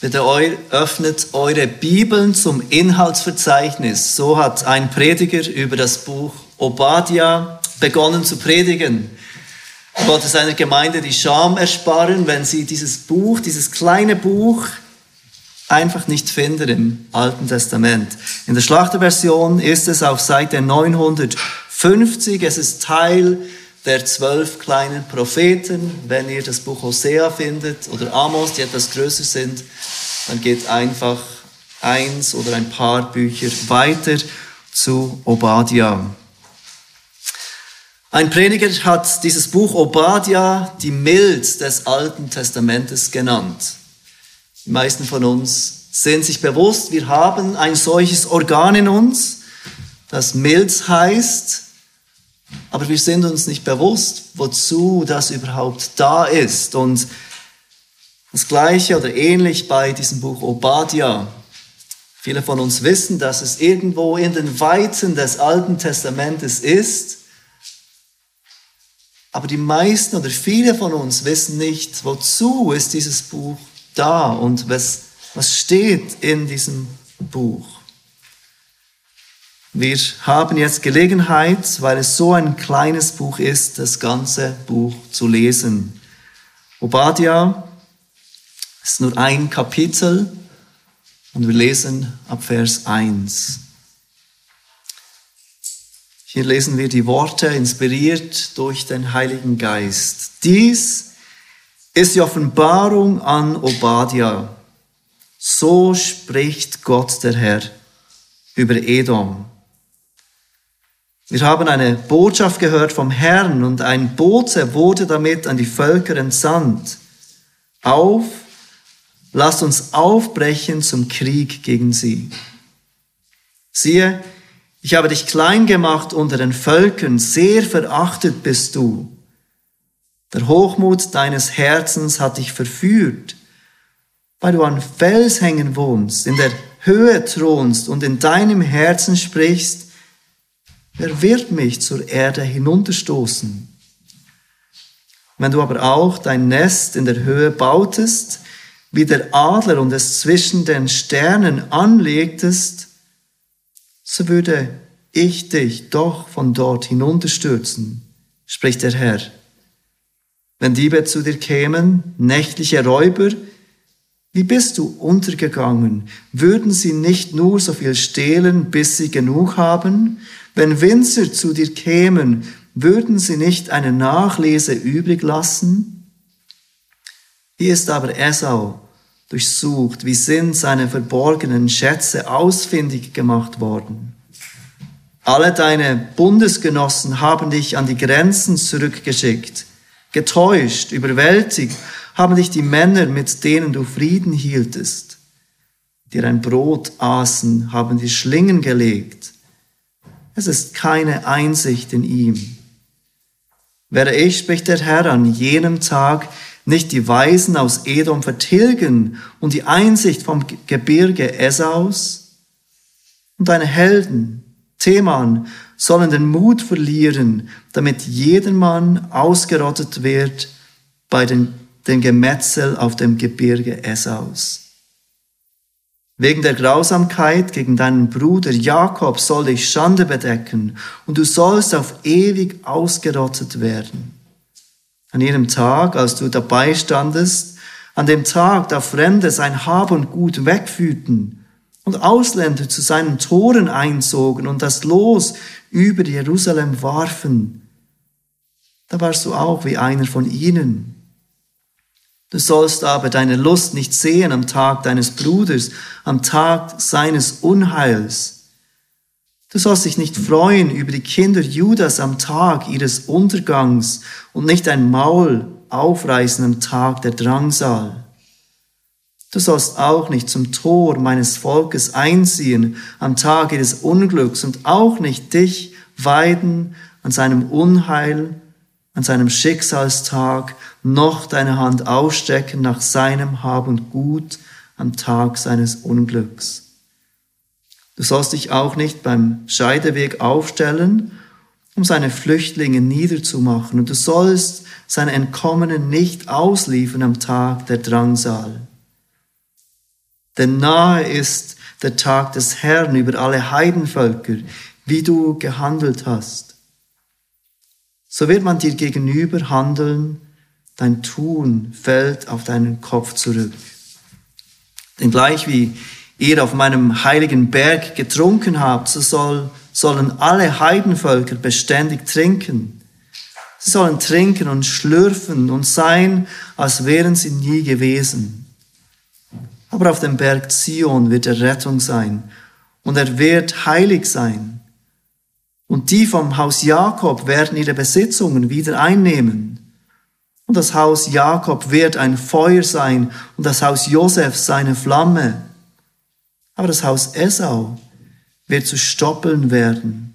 Bitte öffnet eure Bibeln zum Inhaltsverzeichnis. So hat ein Prediger über das Buch Obadiah begonnen zu predigen. Er wollte seiner Gemeinde die Scham ersparen, wenn sie dieses Buch, dieses kleine Buch einfach nicht finden im Alten Testament. In der Schlachterversion ist es auf Seite 950. Es ist Teil der zwölf kleinen Propheten. Wenn ihr das Buch Hosea findet oder Amos, die etwas größer sind, dann geht einfach eins oder ein paar Bücher weiter zu Obadiah. Ein Prediger hat dieses Buch Obadiah die Mild des Alten Testamentes genannt. Die meisten von uns sind sich bewusst, wir haben ein solches Organ in uns, das Mild heißt, aber wir sind uns nicht bewusst, wozu das überhaupt da ist. Und das Gleiche oder ähnlich bei diesem Buch Obadiah. Viele von uns wissen, dass es irgendwo in den Weiten des Alten Testamentes ist. Aber die meisten oder viele von uns wissen nicht, wozu ist dieses Buch da und was, was steht in diesem Buch. Wir haben jetzt Gelegenheit, weil es so ein kleines Buch ist, das ganze Buch zu lesen. Obadiah ist nur ein Kapitel und wir lesen ab Vers 1. Hier lesen wir die Worte inspiriert durch den Heiligen Geist. Dies ist die Offenbarung an Obadiah. So spricht Gott der Herr über Edom. Wir haben eine Botschaft gehört vom Herrn und ein Bote wurde damit an die Völker entsandt. Auf, lasst uns aufbrechen zum Krieg gegen sie. Siehe, ich habe dich klein gemacht unter den Völkern, sehr verachtet bist du. Der Hochmut deines Herzens hat dich verführt, weil du an Felshängen wohnst, in der Höhe thronst und in deinem Herzen sprichst, Wer wird mich zur Erde hinunterstoßen? Wenn du aber auch dein Nest in der Höhe bautest, wie der Adler und es zwischen den Sternen anlegtest, so würde ich dich doch von dort hinunterstürzen, spricht der Herr. Wenn Diebe zu dir kämen, nächtliche Räuber, wie bist du untergegangen? Würden sie nicht nur so viel stehlen, bis sie genug haben? Wenn Winzer zu dir kämen, würden sie nicht eine Nachlese übrig lassen? Wie ist aber Esau durchsucht? Wie sind seine verborgenen Schätze ausfindig gemacht worden? Alle deine Bundesgenossen haben dich an die Grenzen zurückgeschickt. Getäuscht, überwältigt haben dich die Männer, mit denen du Frieden hieltest. Dir ein Brot aßen, haben die Schlingen gelegt es ist keine Einsicht in ihm. Werde ich, spricht der Herr, an jenem Tag nicht die Weisen aus Edom vertilgen und die Einsicht vom Gebirge Esaus? Und deine Helden, Theman, sollen den Mut verlieren, damit jedermann ausgerottet wird bei den, den Gemetzel auf dem Gebirge Esaus. Wegen der Grausamkeit gegen deinen Bruder Jakob soll dich Schande bedecken und du sollst auf ewig ausgerottet werden. An jenem Tag, als du dabei standest, an dem Tag, da Fremde sein Hab und Gut wegführten und Ausländer zu seinen Toren einzogen und das Los über Jerusalem warfen, da warst du auch wie einer von ihnen Du sollst aber deine Lust nicht sehen am Tag deines Bruders, am Tag seines Unheils. Du sollst dich nicht freuen über die Kinder Judas am Tag ihres Untergangs und nicht dein Maul aufreißen am Tag der Drangsal. Du sollst auch nicht zum Tor meines Volkes einziehen am Tag ihres Unglücks und auch nicht dich weiden an seinem Unheil an seinem Schicksalstag noch deine Hand ausstrecken nach seinem Hab und Gut am Tag seines Unglücks. Du sollst dich auch nicht beim Scheideweg aufstellen, um seine Flüchtlinge niederzumachen, und du sollst seine Entkommenen nicht ausliefern am Tag der Drangsal. Denn nahe ist der Tag des Herrn über alle Heidenvölker, wie du gehandelt hast. So wird man dir gegenüber handeln, dein Tun fällt auf deinen Kopf zurück. Denn gleich wie ihr auf meinem heiligen Berg getrunken habt, so soll, sollen alle Heidenvölker beständig trinken. Sie sollen trinken und schlürfen und sein, als wären sie nie gewesen. Aber auf dem Berg Zion wird er Rettung sein und er wird heilig sein. Und die vom Haus Jakob werden ihre Besitzungen wieder einnehmen. Und das Haus Jakob wird ein Feuer sein und das Haus Josef seine Flamme. Aber das Haus Esau wird zu Stoppeln werden.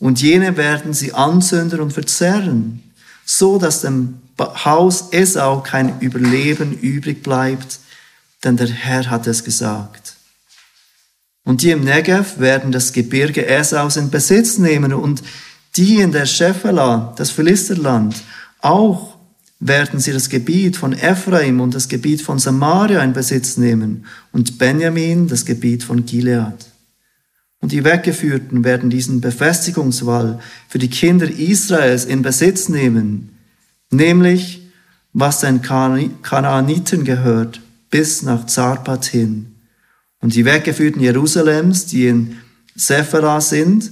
Und jene werden sie anzünden und verzerren, so dass dem Haus Esau kein Überleben übrig bleibt, denn der Herr hat es gesagt. Und die im Negev werden das Gebirge Esaus in Besitz nehmen und die in der Schefela, das Philisterland, auch werden sie das Gebiet von Ephraim und das Gebiet von Samaria in Besitz nehmen und Benjamin das Gebiet von Gilead. Und die Weggeführten werden diesen Befestigungswall für die Kinder Israels in Besitz nehmen, nämlich was den Kanaaniten gehört, bis nach Zarpat hin. Und die Weggeführten Jerusalems, die in Sephara sind,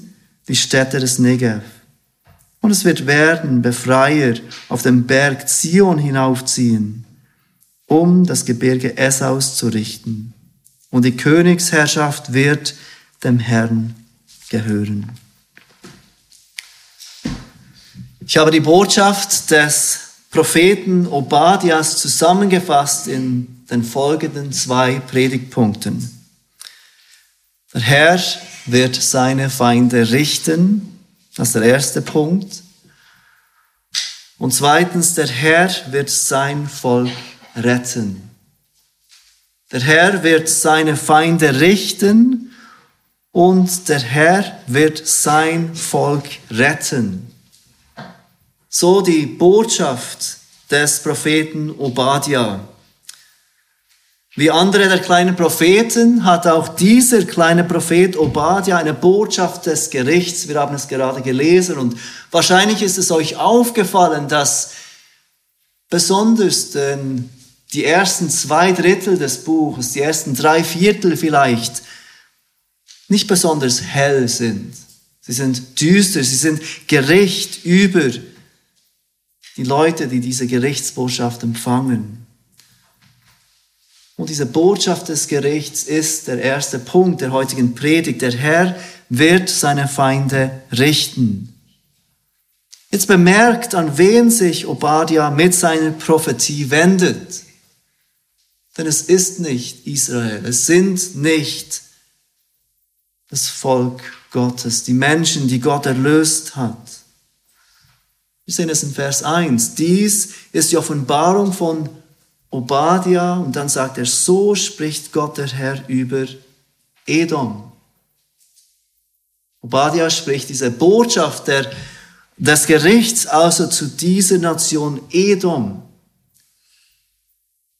die Städte des Negev. Und es wird werden Befreier auf dem Berg Zion hinaufziehen, um das Gebirge Esaus zu richten. Und die Königsherrschaft wird dem Herrn gehören. Ich habe die Botschaft des Propheten Obadias zusammengefasst in den folgenden zwei Predigtpunkten. Der Herr wird seine Feinde richten das ist der erste Punkt. Und zweitens, der Herr wird sein Volk retten. Der Herr wird seine Feinde richten und der Herr wird sein Volk retten. So die Botschaft des Propheten Obadiah. Wie andere der kleinen Propheten hat auch dieser kleine Prophet Obadiah eine Botschaft des Gerichts. Wir haben es gerade gelesen und wahrscheinlich ist es euch aufgefallen, dass besonders denn die ersten zwei Drittel des Buches, die ersten drei Viertel vielleicht, nicht besonders hell sind. Sie sind düster, sie sind Gericht über die Leute, die diese Gerichtsbotschaft empfangen. Und diese Botschaft des Gerichts ist der erste Punkt der heutigen Predigt. Der Herr wird seine Feinde richten. Jetzt bemerkt, an wen sich Obadiah mit seiner Prophetie wendet. Denn es ist nicht Israel, es sind nicht das Volk Gottes, die Menschen, die Gott erlöst hat. Wir sehen es in Vers 1. Dies ist die Offenbarung von Obadiah und dann sagt er, so spricht Gott der Herr über Edom. Obadiah spricht diese Botschaft der, des Gerichts also zu dieser Nation Edom.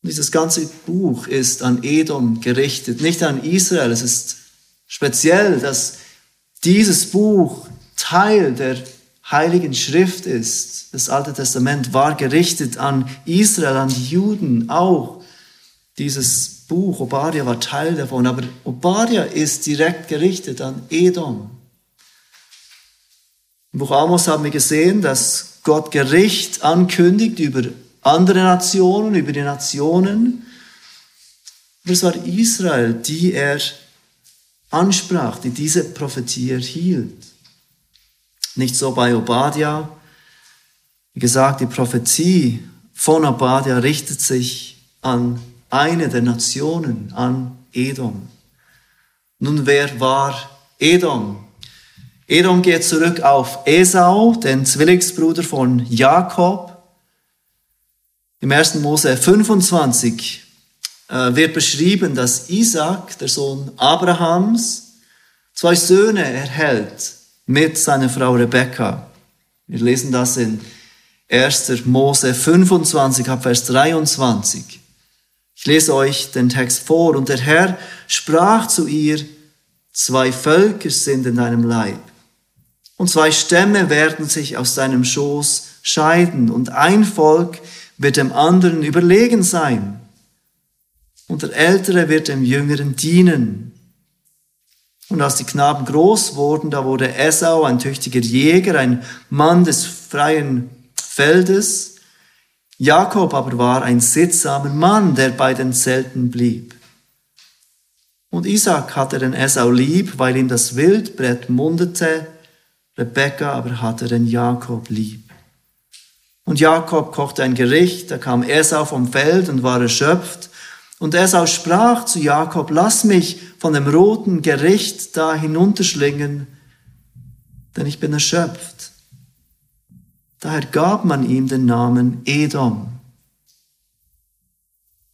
Dieses ganze Buch ist an Edom gerichtet, nicht an Israel. Es ist speziell, dass dieses Buch Teil der Heiligen Schrift ist. Das Alte Testament war gerichtet an Israel, an die Juden auch. Dieses Buch, Obadiah war Teil davon, aber Obadiah ist direkt gerichtet an Edom. Im Buch Amos haben wir gesehen, dass Gott Gericht ankündigt über andere Nationen, über die Nationen. Aber es war Israel, die er ansprach, die diese Prophetie erhielt. Nicht so bei Obadiah. Wie gesagt, die Prophetie von Obadiah richtet sich an eine der Nationen, an Edom. Nun, wer war Edom? Edom geht zurück auf Esau, den Zwillingsbruder von Jakob. Im 1. Mose 25 äh, wird beschrieben, dass Isaac, der Sohn Abrahams, zwei Söhne erhält mit seiner Frau Rebekka. Wir lesen das in 1. Mose 25 ab Vers 23. Ich lese euch den Text vor. Und der Herr sprach zu ihr, zwei Völker sind in deinem Leib. Und zwei Stämme werden sich aus deinem Schoß scheiden. Und ein Volk wird dem anderen überlegen sein. Und der Ältere wird dem Jüngeren dienen. Und als die Knaben groß wurden, da wurde Esau ein tüchtiger Jäger, ein Mann des freien Feldes. Jakob aber war ein sittsamer Mann, der bei den Zelten blieb. Und Isaac hatte den Esau lieb, weil ihm das Wildbrett mundete, Rebekka aber hatte den Jakob lieb. Und Jakob kochte ein Gericht, da kam Esau vom Feld und war erschöpft, und Esau sprach zu Jakob, lass mich von dem roten Gericht da hinunterschlingen, denn ich bin erschöpft. Daher gab man ihm den Namen Edom.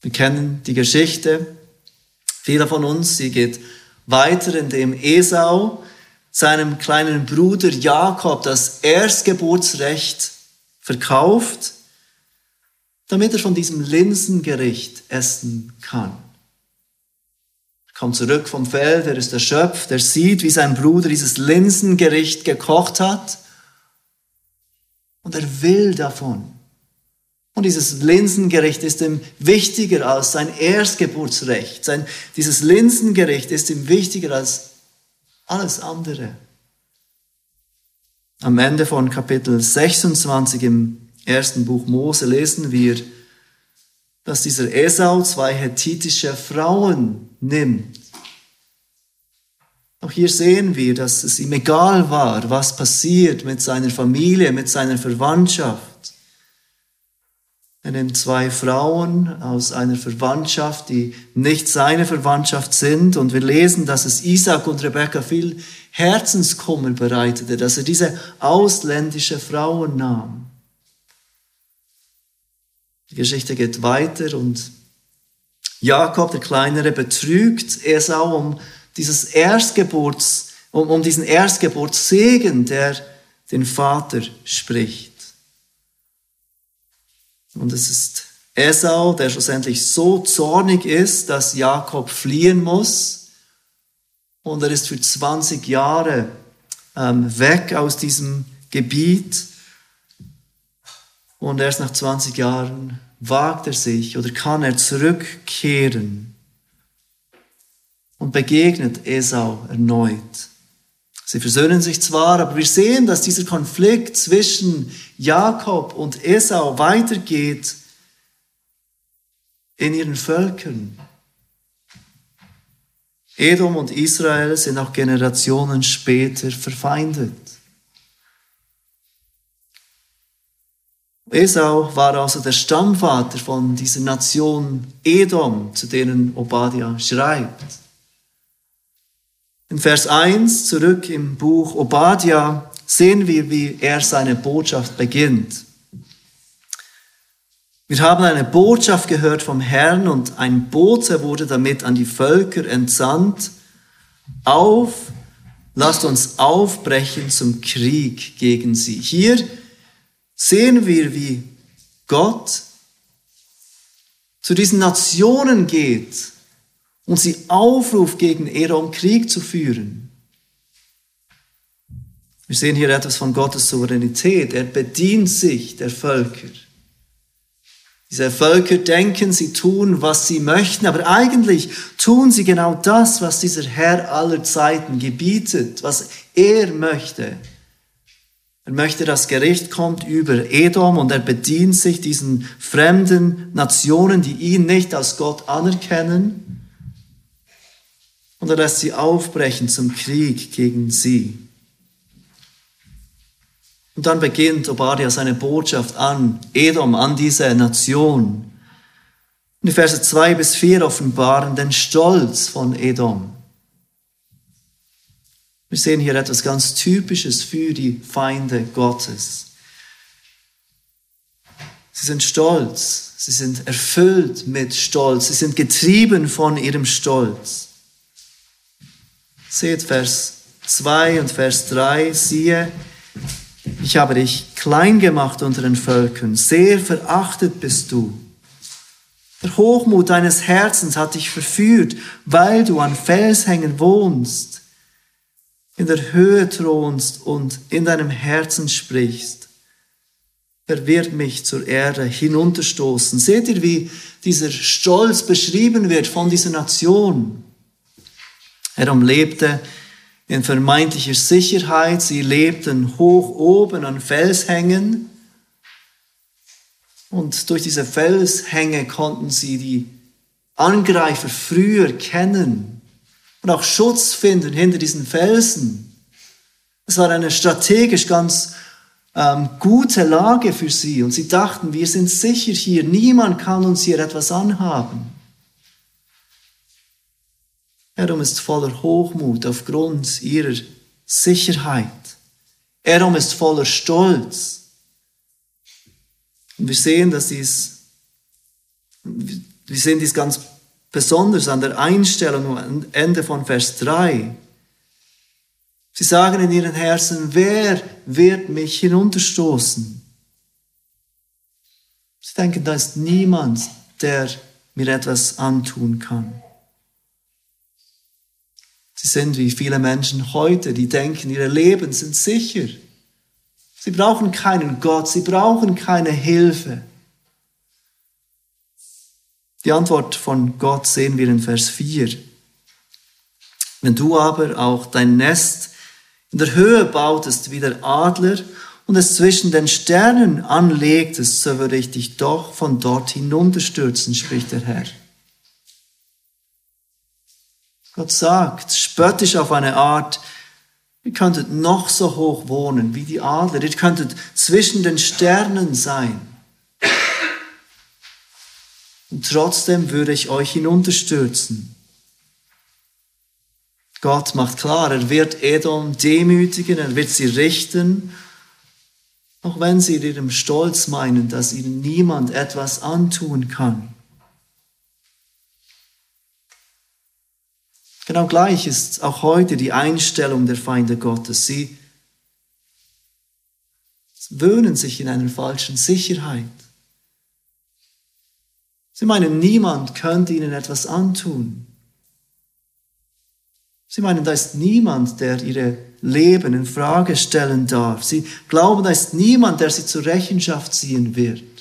Wir kennen die Geschichte. Viele von uns, sie geht weiter, indem Esau seinem kleinen Bruder Jakob das Erstgeburtsrecht verkauft damit er von diesem Linsengericht essen kann. Er kommt zurück vom Feld, er ist erschöpft, er sieht, wie sein Bruder dieses Linsengericht gekocht hat und er will davon. Und dieses Linsengericht ist ihm wichtiger als sein Erstgeburtsrecht. Sein, dieses Linsengericht ist ihm wichtiger als alles andere. Am Ende von Kapitel 26 im ersten Buch Mose lesen wir, dass dieser Esau zwei hethitische Frauen nimmt. Auch hier sehen wir, dass es ihm egal war, was passiert mit seiner Familie, mit seiner Verwandtschaft. Er nimmt zwei Frauen aus einer Verwandtschaft, die nicht seine Verwandtschaft sind. Und wir lesen, dass es Isaac und Rebekka viel Herzenskummer bereitete, dass er diese ausländische Frauen nahm. Die Geschichte geht weiter und Jakob, der Kleinere, betrügt Esau um dieses Erstgeburts, um, um diesen Erstgeburtssegen, der den Vater spricht. Und es ist Esau, der schlussendlich so zornig ist, dass Jakob fliehen muss. Und er ist für 20 Jahre ähm, weg aus diesem Gebiet. Und erst nach 20 Jahren wagt er sich oder kann er zurückkehren und begegnet Esau erneut. Sie versöhnen sich zwar, aber wir sehen, dass dieser Konflikt zwischen Jakob und Esau weitergeht in ihren Völkern. Edom und Israel sind auch Generationen später verfeindet. Esau war also der Stammvater von dieser Nation Edom, zu denen Obadiah schreibt. In Vers 1 zurück im Buch Obadiah sehen wir, wie er seine Botschaft beginnt. Wir haben eine Botschaft gehört vom Herrn und ein Bote wurde damit an die Völker entsandt. Auf, lasst uns aufbrechen zum Krieg gegen sie. Hier sehen wir, wie Gott zu diesen Nationen geht und sie aufruft, gegen Edom Krieg zu führen. Wir sehen hier etwas von Gottes Souveränität. Er bedient sich der Völker. Diese Völker denken, sie tun, was sie möchten, aber eigentlich tun sie genau das, was dieser Herr aller Zeiten gebietet, was er möchte. Er möchte, dass Gericht kommt über Edom und er bedient sich diesen fremden Nationen, die ihn nicht als Gott anerkennen. Und er lässt sie aufbrechen zum Krieg gegen sie. Und dann beginnt Obadiah seine Botschaft an Edom, an diese Nation. Und die Verse zwei bis vier offenbaren den Stolz von Edom. Wir sehen hier etwas ganz Typisches für die Feinde Gottes. Sie sind stolz, sie sind erfüllt mit Stolz, sie sind getrieben von ihrem Stolz. Seht Vers 2 und Vers 3, siehe, ich habe dich klein gemacht unter den Völkern, sehr verachtet bist du. Der Hochmut deines Herzens hat dich verführt, weil du an Felshängen wohnst, in der Höhe thronst und in deinem Herzen sprichst. Er wird mich zur Erde hinunterstoßen. Seht ihr, wie dieser Stolz beschrieben wird von dieser Nation? Er umlebte in vermeintlicher Sicherheit. Sie lebten hoch oben an Felshängen. Und durch diese Felshänge konnten sie die Angreifer früher kennen und auch Schutz finden hinter diesen Felsen. Es war eine strategisch ganz ähm, gute Lage für sie und sie dachten, wir sind sicher hier, niemand kann uns hier etwas anhaben. Edom ist voller Hochmut aufgrund ihrer Sicherheit. Edom ist voller Stolz. Und wir sehen, dass dies, wir sehen dies ganz besonders an der Einstellung am Ende von Vers 3. Sie sagen in ihren Herzen, wer wird mich hinunterstoßen? Sie denken, da ist niemand, der mir etwas antun kann. Sie sind wie viele Menschen heute, die denken, ihre Leben sind sicher. Sie brauchen keinen Gott, sie brauchen keine Hilfe. Die Antwort von Gott sehen wir in Vers 4. Wenn du aber auch dein Nest in der Höhe bautest wie der Adler und es zwischen den Sternen anlegtest, so würde ich dich doch von dort hinunterstürzen, spricht der Herr. Gott sagt, spöttisch auf eine Art, ihr könntet noch so hoch wohnen wie die Adler, ihr könntet zwischen den Sternen sein. Und trotzdem würde ich euch hinunterstürzen. Gott macht klar, er wird Edom demütigen, er wird sie richten, auch wenn sie in ihrem Stolz meinen, dass ihnen niemand etwas antun kann. Genau gleich ist auch heute die Einstellung der Feinde Gottes. Sie wöhnen sich in einer falschen Sicherheit. Sie meinen, niemand könnte ihnen etwas antun. Sie meinen, da ist niemand, der ihre Leben in Frage stellen darf. Sie glauben, da ist niemand, der sie zur Rechenschaft ziehen wird.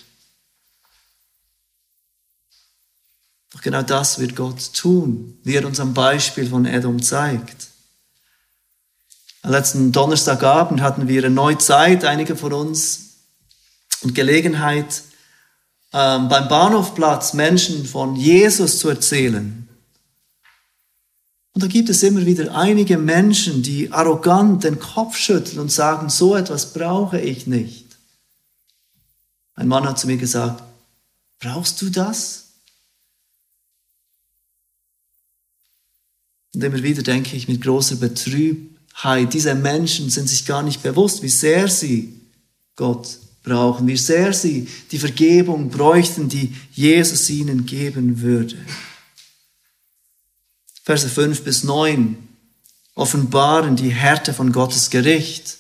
Doch genau das wird Gott tun, wie er uns am Beispiel von Edom zeigt. Am letzten Donnerstagabend hatten wir erneut Zeit, einige von uns, und Gelegenheit, ähm, beim Bahnhofplatz Menschen von Jesus zu erzählen. Und da gibt es immer wieder einige Menschen, die arrogant den Kopf schütteln und sagen, so etwas brauche ich nicht. Ein Mann hat zu mir gesagt, brauchst du das? Und immer wieder denke ich mit großer Betrübheit, diese Menschen sind sich gar nicht bewusst, wie sehr sie Gott brauchen, wie sehr sie die Vergebung bräuchten, die Jesus ihnen geben würde. Verse 5 bis 9 offenbaren die Härte von Gottes Gericht.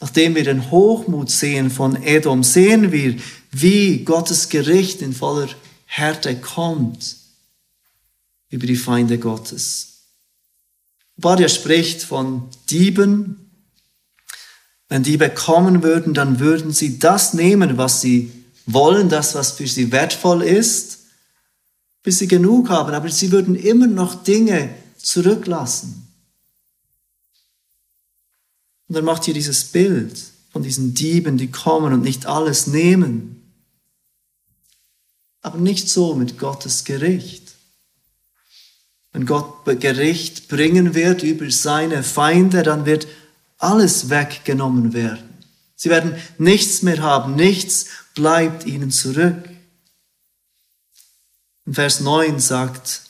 Nachdem wir den Hochmut sehen von Edom, sehen wir, wie Gottes Gericht in voller Härte kommt über die Feinde Gottes. Obadiah spricht von Dieben. Wenn Diebe kommen würden, dann würden sie das nehmen, was sie wollen, das, was für sie wertvoll ist, bis sie genug haben. Aber sie würden immer noch Dinge zurücklassen. Und er macht hier dieses Bild von diesen Dieben, die kommen und nicht alles nehmen. Aber nicht so mit Gottes Gericht. Wenn Gott Gericht bringen wird über seine Feinde, dann wird alles weggenommen werden. Sie werden nichts mehr haben, nichts bleibt ihnen zurück. In Vers 9 sagt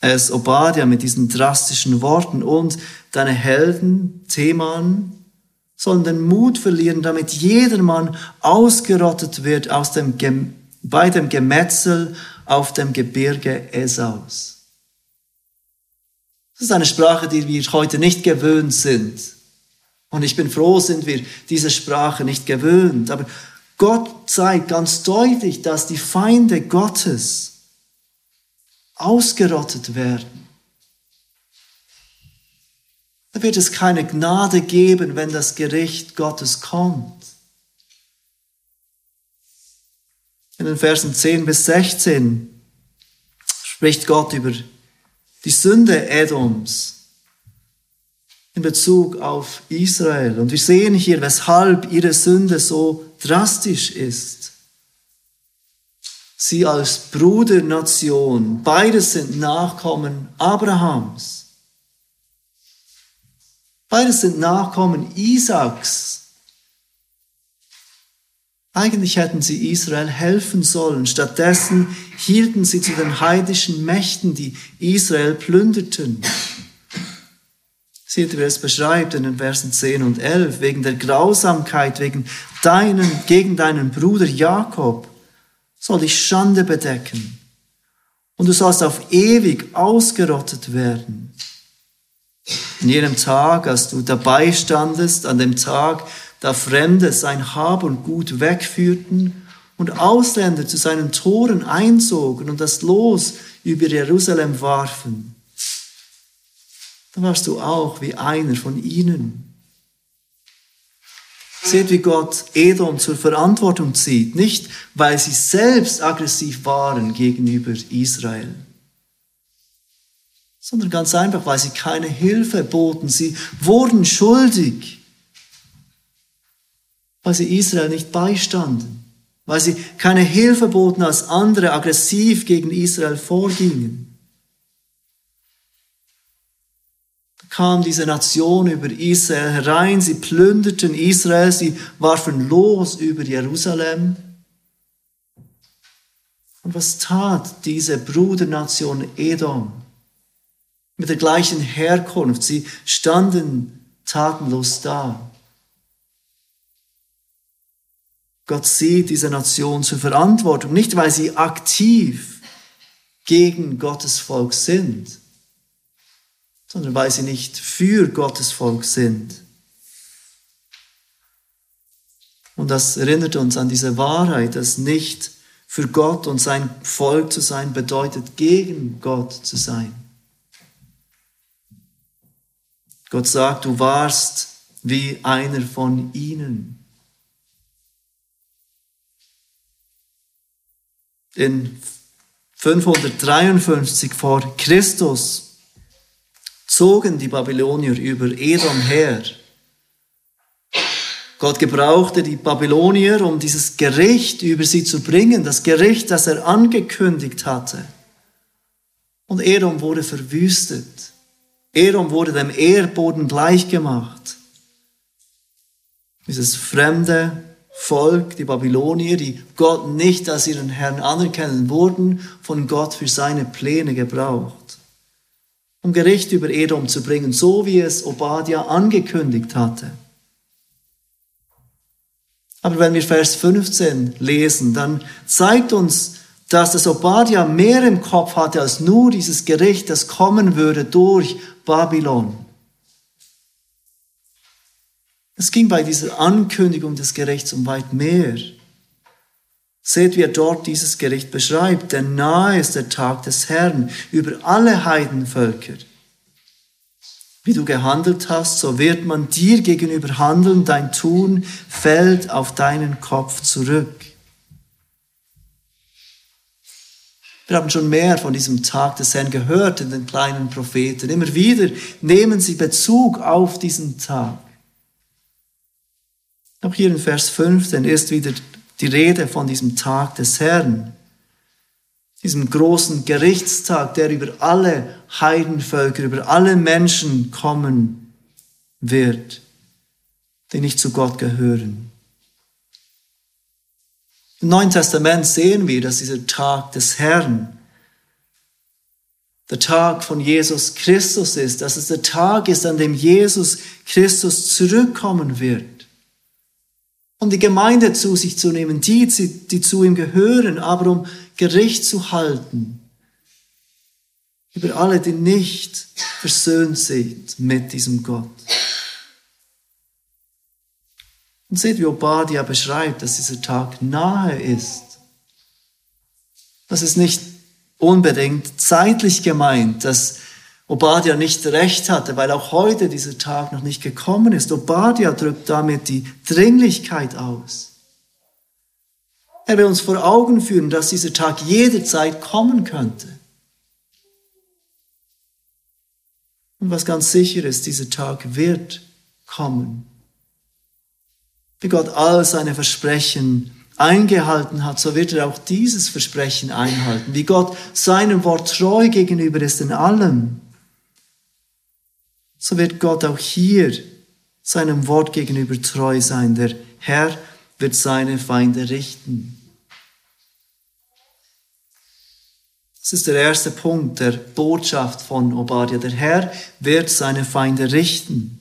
es Obadiah mit diesen drastischen Worten und deine Helden, Theman, sollen den Mut verlieren, damit jedermann ausgerottet wird aus dem, bei dem Gemetzel auf dem Gebirge Esaus. Das ist eine Sprache, die wir heute nicht gewöhnt sind. Und ich bin froh, sind wir diese Sprache nicht gewöhnt. Aber Gott zeigt ganz deutlich, dass die Feinde Gottes ausgerottet werden. Da wird es keine Gnade geben, wenn das Gericht Gottes kommt. In den Versen 10 bis 16 spricht Gott über die Sünde Edoms in Bezug auf Israel. Und wir sehen hier, weshalb ihre Sünde so drastisch ist. Sie als Brudernation, beides sind Nachkommen Abrahams. Beides sind Nachkommen Isaaks. Eigentlich hätten sie Israel helfen sollen. Stattdessen hielten sie zu den heidischen Mächten, die Israel plünderten. Seht wie es beschreibt in den Versen 10 und 11, wegen der Grausamkeit, wegen deinen, gegen deinen Bruder Jakob soll ich Schande bedecken. Und du sollst auf ewig ausgerottet werden. In jenem Tag, als du dabei standest, an dem Tag, da Fremde sein Hab und Gut wegführten und Ausländer zu seinen Toren einzogen und das Los über Jerusalem warfen. Da warst du auch wie einer von ihnen. Seht, wie Gott Edom zur Verantwortung zieht, nicht weil sie selbst aggressiv waren gegenüber Israel, sondern ganz einfach, weil sie keine Hilfe boten. Sie wurden schuldig weil sie Israel nicht beistanden, weil sie keine Hilfe boten, als andere aggressiv gegen Israel vorgingen. Da kam diese Nation über Israel herein, sie plünderten Israel, sie warfen los über Jerusalem. Und was tat diese Brudernation Edom? Mit der gleichen Herkunft, sie standen tatenlos da. Gott sieht diese Nation zur Verantwortung, nicht weil sie aktiv gegen Gottes Volk sind, sondern weil sie nicht für Gottes Volk sind. Und das erinnert uns an diese Wahrheit, dass nicht für Gott und sein Volk zu sein bedeutet, gegen Gott zu sein. Gott sagt, du warst wie einer von ihnen. In 553 vor Christus zogen die Babylonier über Edom her. Gott gebrauchte die Babylonier, um dieses Gericht über sie zu bringen, das Gericht, das er angekündigt hatte. Und Edom wurde verwüstet. Edom wurde dem Erdboden gleichgemacht. Dieses fremde, Volk, die Babylonier, die Gott nicht als ihren Herrn anerkennen, wurden von Gott für seine Pläne gebraucht, um Gericht über Edom zu bringen, so wie es Obadiah angekündigt hatte. Aber wenn wir Vers 15 lesen, dann zeigt uns, dass das Obadiah mehr im Kopf hatte als nur dieses Gericht, das kommen würde durch Babylon. Es ging bei dieser Ankündigung des Gerichts um weit mehr. Seht, wie er dort dieses Gericht beschreibt. Denn nahe ist der Tag des Herrn über alle Heidenvölker. Wie du gehandelt hast, so wird man dir gegenüber handeln. Dein Tun fällt auf deinen Kopf zurück. Wir haben schon mehr von diesem Tag des Herrn gehört in den kleinen Propheten. Immer wieder nehmen sie Bezug auf diesen Tag. Auch hier in Vers 15 ist wieder die Rede von diesem Tag des Herrn, diesem großen Gerichtstag, der über alle Heidenvölker, über alle Menschen kommen wird, die nicht zu Gott gehören. Im Neuen Testament sehen wir, dass dieser Tag des Herrn der Tag von Jesus Christus ist, dass es der Tag ist, an dem Jesus Christus zurückkommen wird um die Gemeinde zu sich zu nehmen, die, die zu ihm gehören, aber um Gericht zu halten über alle, die nicht versöhnt sind mit diesem Gott. Und seht, wie Obadiah beschreibt, dass dieser Tag nahe ist. Das ist nicht unbedingt zeitlich gemeint, dass Obadiah nicht recht hatte, weil auch heute dieser Tag noch nicht gekommen ist. Obadiah drückt damit die Dringlichkeit aus. Er will uns vor Augen führen, dass dieser Tag jederzeit kommen könnte. Und was ganz sicher ist, dieser Tag wird kommen. Wie Gott all seine Versprechen eingehalten hat, so wird er auch dieses Versprechen einhalten. Wie Gott seinem Wort treu gegenüber ist in allem, so wird Gott auch hier seinem Wort gegenüber treu sein. Der Herr wird seine Feinde richten. Das ist der erste Punkt der Botschaft von Obadiah. Der Herr wird seine Feinde richten.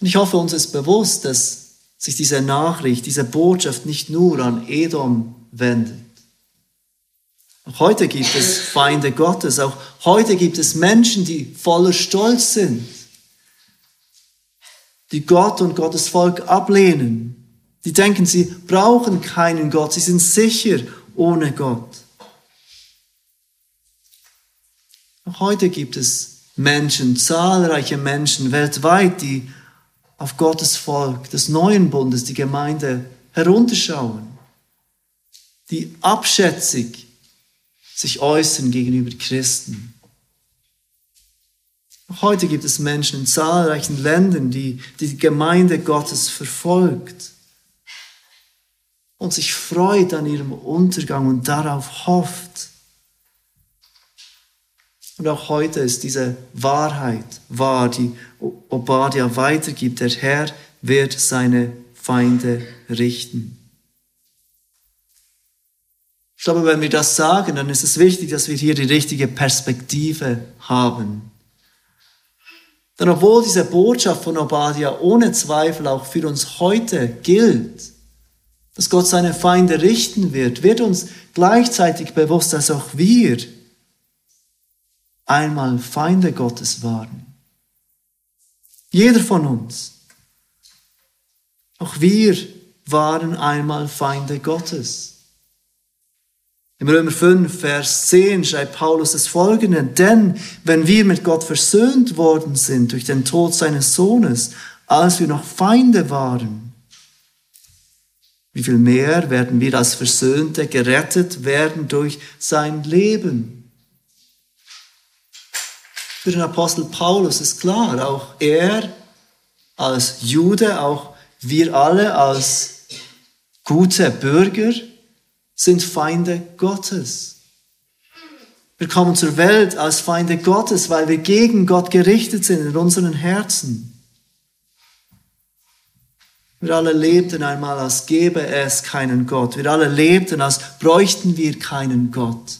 Und ich hoffe, uns ist bewusst, dass sich diese Nachricht, diese Botschaft nicht nur an Edom wendet. Auch heute gibt es Feinde Gottes. Auch heute gibt es Menschen, die voller Stolz sind, die Gott und Gottes Volk ablehnen. Die denken, sie brauchen keinen Gott. Sie sind sicher ohne Gott. Auch heute gibt es Menschen, zahlreiche Menschen weltweit, die auf Gottes Volk des neuen Bundes, die Gemeinde, herunterschauen, die abschätzig sich äußern gegenüber Christen. Heute gibt es Menschen in zahlreichen Ländern, die die Gemeinde Gottes verfolgt und sich freut an ihrem Untergang und darauf hofft. Und auch heute ist diese Wahrheit wahr, die Obadiah weitergibt. Der Herr wird seine Feinde richten. Ich glaube, wenn wir das sagen, dann ist es wichtig, dass wir hier die richtige Perspektive haben. Denn obwohl diese Botschaft von Obadiah ohne Zweifel auch für uns heute gilt, dass Gott seine Feinde richten wird, wird uns gleichzeitig bewusst, dass auch wir einmal Feinde Gottes waren. Jeder von uns. Auch wir waren einmal Feinde Gottes. Im Römer 5, Vers 10 schreibt Paulus das folgende, denn wenn wir mit Gott versöhnt worden sind durch den Tod seines Sohnes, als wir noch Feinde waren, wie viel mehr werden wir als Versöhnte gerettet werden durch sein Leben? Für den Apostel Paulus ist klar, auch er als Jude, auch wir alle als gute Bürger, sind Feinde Gottes. Wir kommen zur Welt als Feinde Gottes, weil wir gegen Gott gerichtet sind in unseren Herzen. Wir alle lebten einmal, als gäbe es keinen Gott. Wir alle lebten, als bräuchten wir keinen Gott.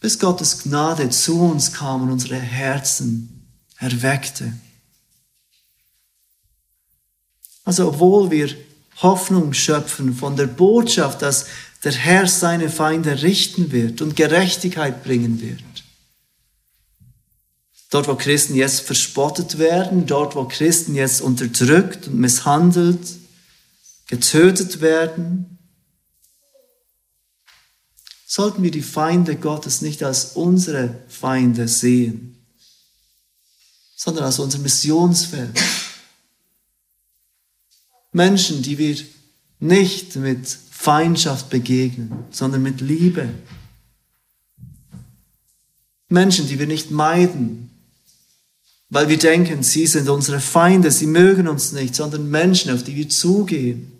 Bis Gottes Gnade zu uns kam und unsere Herzen erweckte. Also obwohl wir Hoffnung schöpfen von der Botschaft, dass der Herr seine Feinde richten wird und Gerechtigkeit bringen wird. Dort, wo Christen jetzt verspottet werden, dort, wo Christen jetzt unterdrückt und misshandelt, getötet werden, sollten wir die Feinde Gottes nicht als unsere Feinde sehen, sondern als unser Missionsfeld. Menschen, die wir nicht mit Feindschaft begegnen, sondern mit Liebe. Menschen, die wir nicht meiden, weil wir denken, sie sind unsere Feinde, sie mögen uns nicht, sondern Menschen, auf die wir zugehen.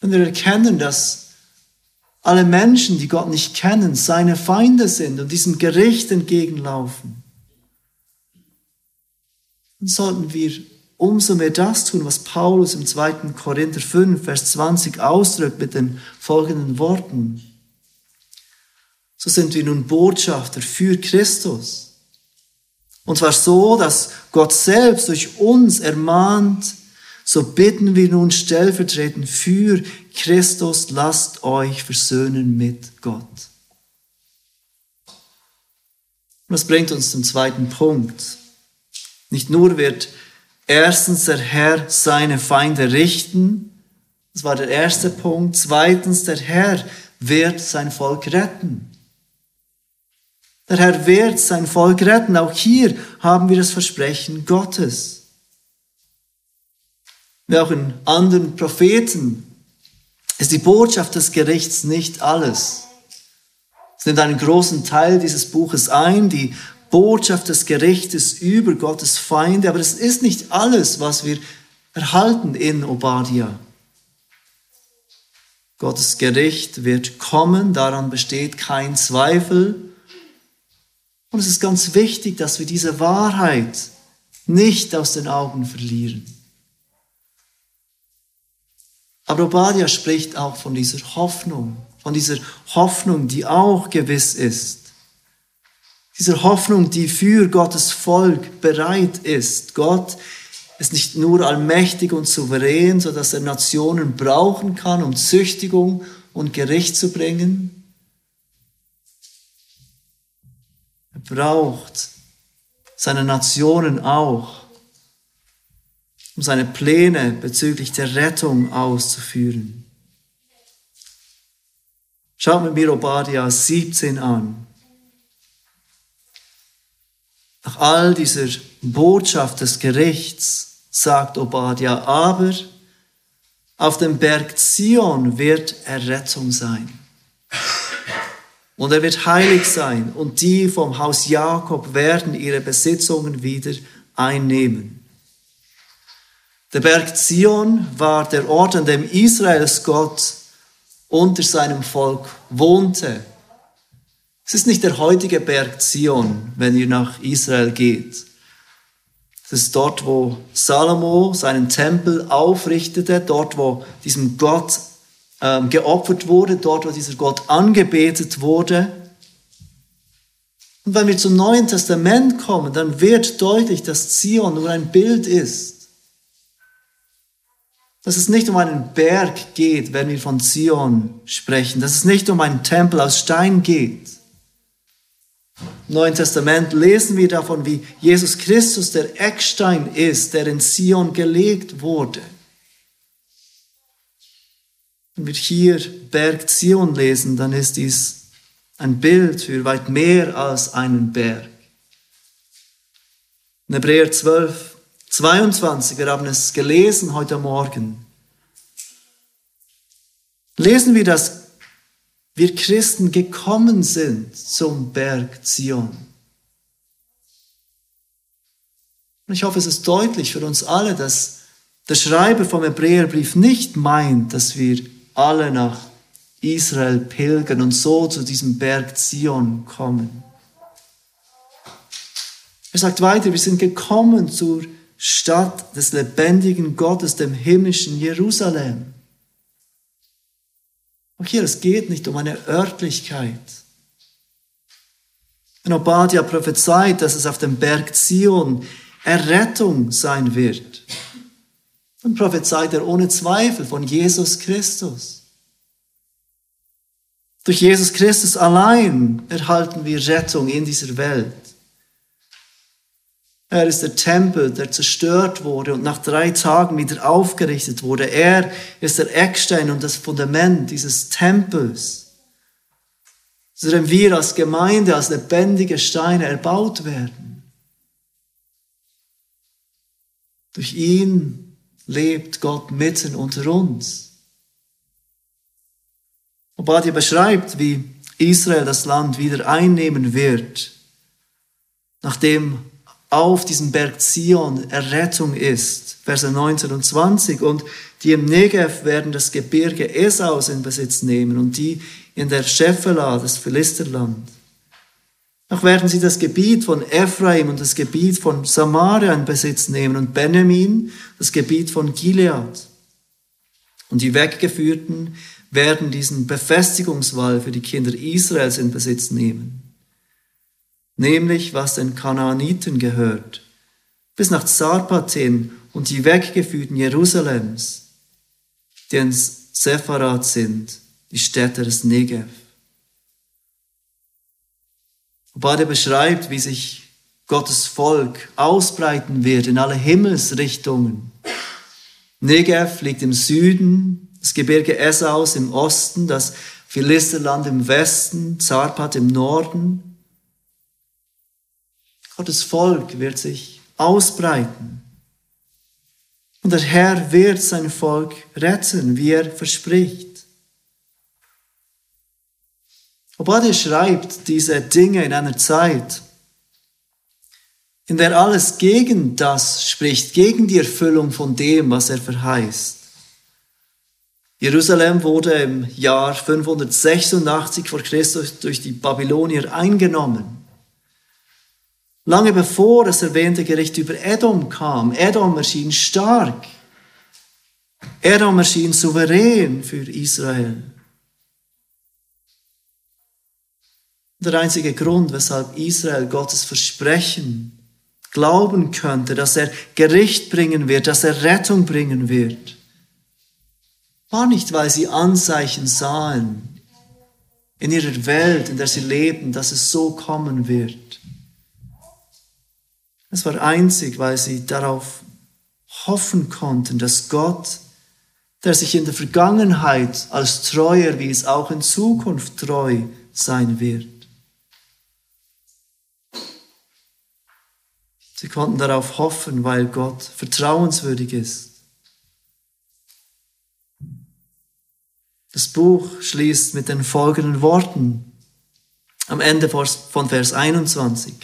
Und wir erkennen, dass alle Menschen, die Gott nicht kennen, seine Feinde sind und diesem Gericht entgegenlaufen. Dann sollten wir umso mehr das tun, was Paulus im 2. Korinther 5, Vers 20 ausdrückt mit den folgenden Worten. So sind wir nun Botschafter für Christus. Und zwar so, dass Gott selbst durch uns ermahnt, so bitten wir nun stellvertretend für Christus, lasst euch versöhnen mit Gott. Und das bringt uns zum zweiten Punkt. Nicht nur wird erstens der Herr seine Feinde richten, das war der erste Punkt. Zweitens, der Herr wird sein Volk retten. Der Herr wird sein Volk retten. Auch hier haben wir das Versprechen Gottes. Wie auch in anderen Propheten ist die Botschaft des Gerichts nicht alles. Es nimmt einen großen Teil dieses Buches ein, die Botschaft des Gerichtes über Gottes Feinde, aber es ist nicht alles, was wir erhalten in Obadiah. Gottes Gericht wird kommen, daran besteht kein Zweifel. Und es ist ganz wichtig, dass wir diese Wahrheit nicht aus den Augen verlieren. Aber Obadiah spricht auch von dieser Hoffnung, von dieser Hoffnung, die auch gewiss ist. Dieser Hoffnung, die für Gottes Volk bereit ist. Gott ist nicht nur allmächtig und souverän, so dass er Nationen brauchen kann, um Züchtigung und Gericht zu bringen. Er braucht seine Nationen auch, um seine Pläne bezüglich der Rettung auszuführen. Schaut mit mir Obadiah 17 an. Nach all dieser Botschaft des Gerichts sagt Obadiah, aber auf dem Berg Zion wird Errettung sein. Und er wird heilig sein und die vom Haus Jakob werden ihre Besitzungen wieder einnehmen. Der Berg Zion war der Ort, an dem Israels Gott unter seinem Volk wohnte. Es ist nicht der heutige Berg Zion, wenn ihr nach Israel geht. Es ist dort, wo Salomo seinen Tempel aufrichtete, dort, wo diesem Gott ähm, geopfert wurde, dort, wo dieser Gott angebetet wurde. Und wenn wir zum Neuen Testament kommen, dann wird deutlich, dass Zion nur ein Bild ist dass es nicht um einen Berg geht, wenn wir von Zion sprechen, dass es nicht um einen Tempel aus Stein geht. Neuen Testament lesen wir davon, wie Jesus Christus der Eckstein ist, der in Zion gelegt wurde. Wenn wir hier Berg Zion lesen, dann ist dies ein Bild für weit mehr als einen Berg. In Hebräer 12 22, wir haben es gelesen heute Morgen, lesen wir, dass wir Christen gekommen sind zum Berg Zion. Und ich hoffe, es ist deutlich für uns alle, dass der Schreiber vom Hebräerbrief nicht meint, dass wir alle nach Israel pilgern und so zu diesem Berg Zion kommen. Er sagt weiter, wir sind gekommen zur Stadt des lebendigen Gottes, dem himmlischen Jerusalem. Auch hier, es geht nicht um eine Örtlichkeit. Wenn Obadiah prophezeit, dass es auf dem Berg Zion Errettung sein wird, dann prophezeit er ohne Zweifel von Jesus Christus. Durch Jesus Christus allein erhalten wir Rettung in dieser Welt. Er ist der Tempel, der zerstört wurde und nach drei Tagen wieder aufgerichtet wurde. Er ist der Eckstein und das Fundament dieses Tempels, zu dem wir als Gemeinde, als lebendige Steine erbaut werden. Durch ihn lebt Gott mitten unter uns. Obadiah beschreibt, wie Israel das Land wieder einnehmen wird, nachdem auf diesem Berg Zion Errettung ist. Verse 19 und 20. Und die im Negev werden das Gebirge Esaus in Besitz nehmen und die in der Schephelah, das Philisterland. Noch werden sie das Gebiet von Ephraim und das Gebiet von Samaria in Besitz nehmen und Benjamin das Gebiet von Gilead. Und die Weggeführten werden diesen Befestigungswall für die Kinder Israels in Besitz nehmen nämlich was den Kanaaniten gehört, bis nach Zarpatin und die Weggeführten Jerusalems, die in Sepharat sind, die Städte des Negev. Obade beschreibt, wie sich Gottes Volk ausbreiten wird in alle Himmelsrichtungen. Negev liegt im Süden, das Gebirge Esaus im Osten, das Philisterland im Westen, Zarpat im Norden. Gottes Volk wird sich ausbreiten. Und der Herr wird sein Volk retten, wie er verspricht. Obadiah schreibt diese Dinge in einer Zeit, in der alles gegen das spricht, gegen die Erfüllung von dem, was er verheißt. Jerusalem wurde im Jahr 586 vor Christus durch die Babylonier eingenommen. Lange bevor das erwähnte Gericht über Edom kam, Edom erschien stark. Edom erschien souverän für Israel. Der einzige Grund, weshalb Israel Gottes Versprechen glauben könnte, dass er Gericht bringen wird, dass er Rettung bringen wird, war nicht, weil sie Anzeichen sahen in ihrer Welt, in der sie lebten, dass es so kommen wird. Es war einzig, weil sie darauf hoffen konnten, dass Gott, der sich in der Vergangenheit als treuer wie es auch in Zukunft treu sein wird, Sie konnten darauf hoffen, weil Gott vertrauenswürdig ist. Das Buch schließt mit den folgenden Worten am Ende von Vers 21.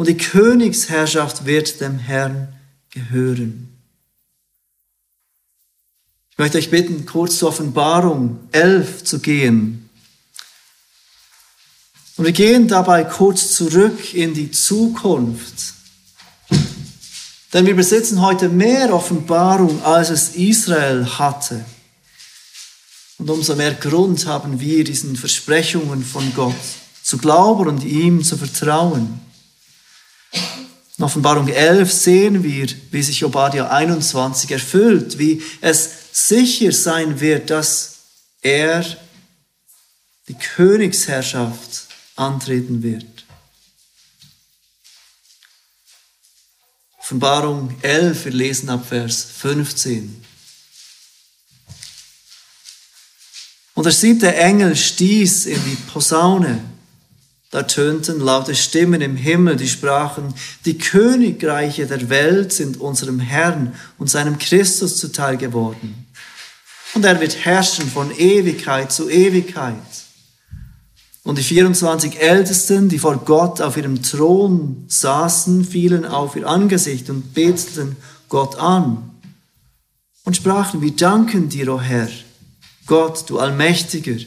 Und die Königsherrschaft wird dem Herrn gehören. Ich möchte euch bitten, kurz zur Offenbarung 11 zu gehen. Und wir gehen dabei kurz zurück in die Zukunft. Denn wir besitzen heute mehr Offenbarung, als es Israel hatte. Und umso mehr Grund haben wir, diesen Versprechungen von Gott zu glauben und ihm zu vertrauen. In Offenbarung 11 sehen wir, wie sich Obadiah 21 erfüllt, wie es sicher sein wird, dass er die Königsherrschaft antreten wird. Offenbarung 11, wir lesen ab Vers 15. Und der siebte Engel stieß in die Posaune. Da tönten laute Stimmen im Himmel, die sprachen, die Königreiche der Welt sind unserem Herrn und seinem Christus zuteil geworden. Und er wird herrschen von Ewigkeit zu Ewigkeit. Und die 24 Ältesten, die vor Gott auf ihrem Thron saßen, fielen auf ihr Angesicht und beteten Gott an und sprachen, wir danken dir, o Herr, Gott, du Allmächtiger,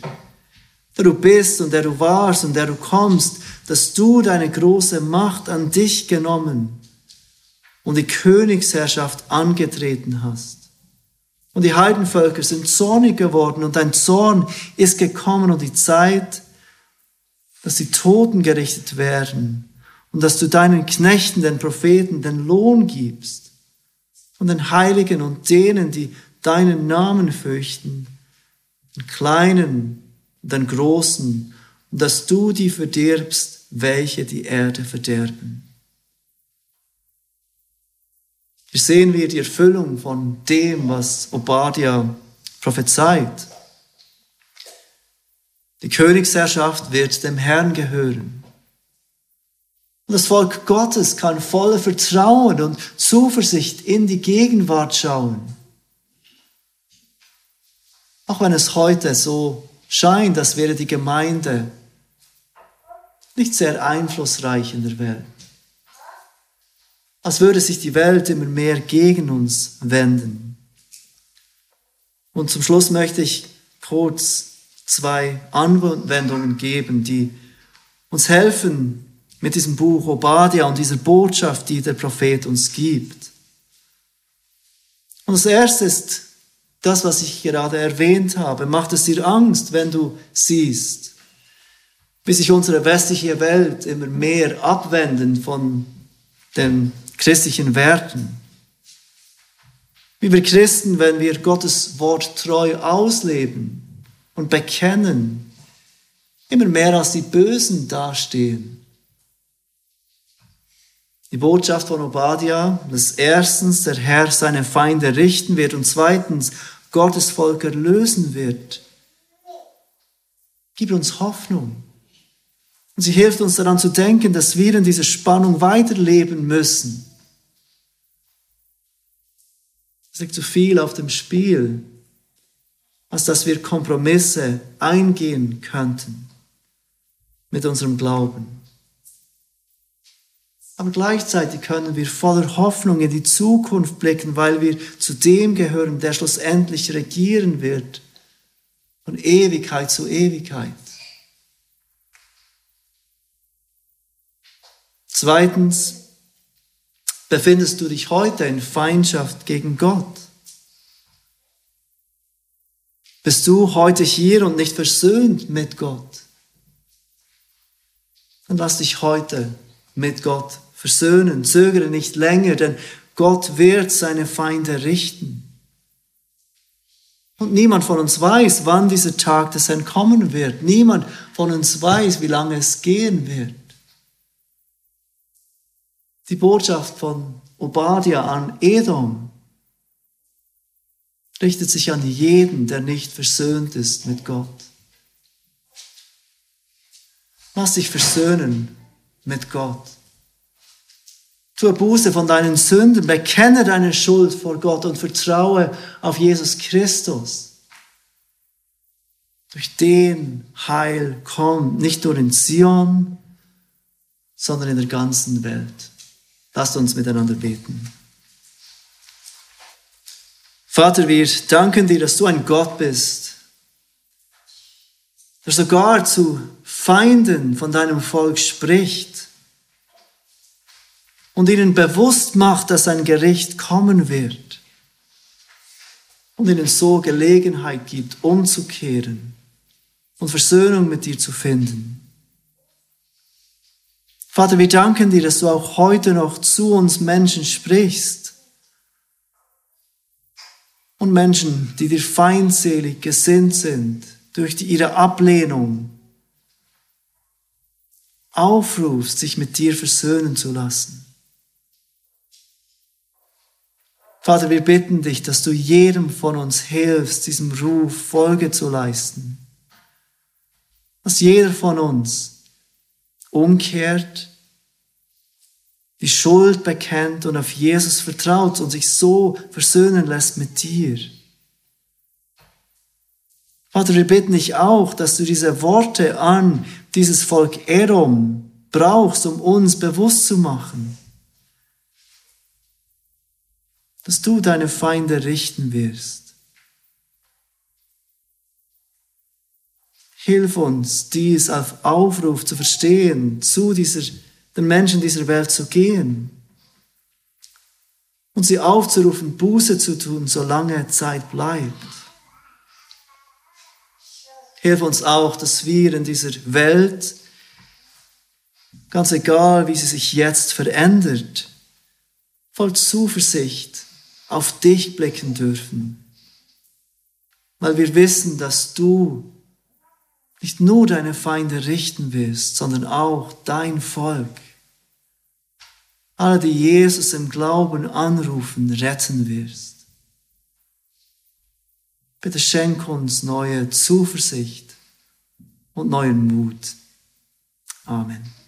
der du bist und der du warst und der du kommst, dass du deine große Macht an dich genommen und die Königsherrschaft angetreten hast. Und die Heidenvölker sind zornig geworden und dein Zorn ist gekommen und die Zeit dass die Toten gerichtet werden und dass du deinen Knechten, den Propheten, den Lohn gibst und den Heiligen und denen, die deinen Namen fürchten, den Kleinen den Großen, dass du die verdirbst, welche die Erde verderben. Hier sehen wir die Erfüllung von dem, was Obadiah prophezeit. Die Königsherrschaft wird dem Herrn gehören. Und das Volk Gottes kann voller Vertrauen und Zuversicht in die Gegenwart schauen. Auch wenn es heute so scheint, als wäre die Gemeinde nicht sehr einflussreich in der Welt. Als würde sich die Welt immer mehr gegen uns wenden. Und zum Schluss möchte ich kurz zwei Anwendungen geben, die uns helfen mit diesem Buch Obadiah und dieser Botschaft, die der Prophet uns gibt. Und das erste ist das, was ich gerade erwähnt habe. Macht es dir Angst, wenn du siehst, wie sich unsere westliche Welt immer mehr abwenden von den christlichen Werten? Wie wir Christen, wenn wir Gottes Wort treu ausleben, und bekennen, immer mehr als die Bösen dastehen. Die Botschaft von Obadiah, dass erstens der Herr seine Feinde richten wird und zweitens Gottes Volk erlösen wird, gibt uns Hoffnung. Und sie hilft uns daran zu denken, dass wir in dieser Spannung weiterleben müssen. Es liegt zu viel auf dem Spiel, als dass wir Kompromisse eingehen könnten mit unserem Glauben. Aber gleichzeitig können wir voller Hoffnung in die Zukunft blicken, weil wir zu dem gehören, der schlussendlich regieren wird, von Ewigkeit zu Ewigkeit. Zweitens, befindest du dich heute in Feindschaft gegen Gott? Bist du heute hier und nicht versöhnt mit Gott? Dann lass dich heute mit Gott versöhnen. Zögere nicht länger, denn Gott wird seine Feinde richten. Und niemand von uns weiß, wann dieser Tag des Herrn kommen wird. Niemand von uns weiß, wie lange es gehen wird. Die Botschaft von Obadiah an Edom richtet sich an jeden, der nicht versöhnt ist mit Gott. Lass dich versöhnen mit Gott. Tue Buße von deinen Sünden, bekenne deine Schuld vor Gott und vertraue auf Jesus Christus. Durch den Heil kommt, nicht nur in Zion, sondern in der ganzen Welt. Lasst uns miteinander beten. Vater, wir danken dir, dass du ein Gott bist, der sogar zu Feinden von deinem Volk spricht und ihnen bewusst macht, dass ein Gericht kommen wird und ihnen so Gelegenheit gibt, umzukehren und Versöhnung mit dir zu finden. Vater, wir danken dir, dass du auch heute noch zu uns Menschen sprichst. Und Menschen, die dir feindselig gesinnt sind durch ihre Ablehnung, aufrufst, sich mit dir versöhnen zu lassen. Vater, wir bitten dich, dass du jedem von uns hilfst, diesem Ruf Folge zu leisten. Dass jeder von uns umkehrt, die Schuld bekennt und auf Jesus vertraut und sich so versöhnen lässt mit dir. Vater, wir bitten dich auch, dass du diese Worte an dieses Volk Edom brauchst, um uns bewusst zu machen, dass du deine Feinde richten wirst. Hilf uns, dies auf Aufruf zu verstehen, zu dieser, den Menschen dieser Welt zu gehen und sie aufzurufen, Buße zu tun, solange Zeit bleibt. Hilf uns auch, dass wir in dieser Welt, ganz egal wie sie sich jetzt verändert, voll Zuversicht auf dich blicken dürfen, weil wir wissen, dass du nicht nur deine Feinde richten wirst, sondern auch dein Volk. Alle, die Jesus im Glauben anrufen, retten wirst. Bitte schenk uns neue Zuversicht und neuen Mut. Amen.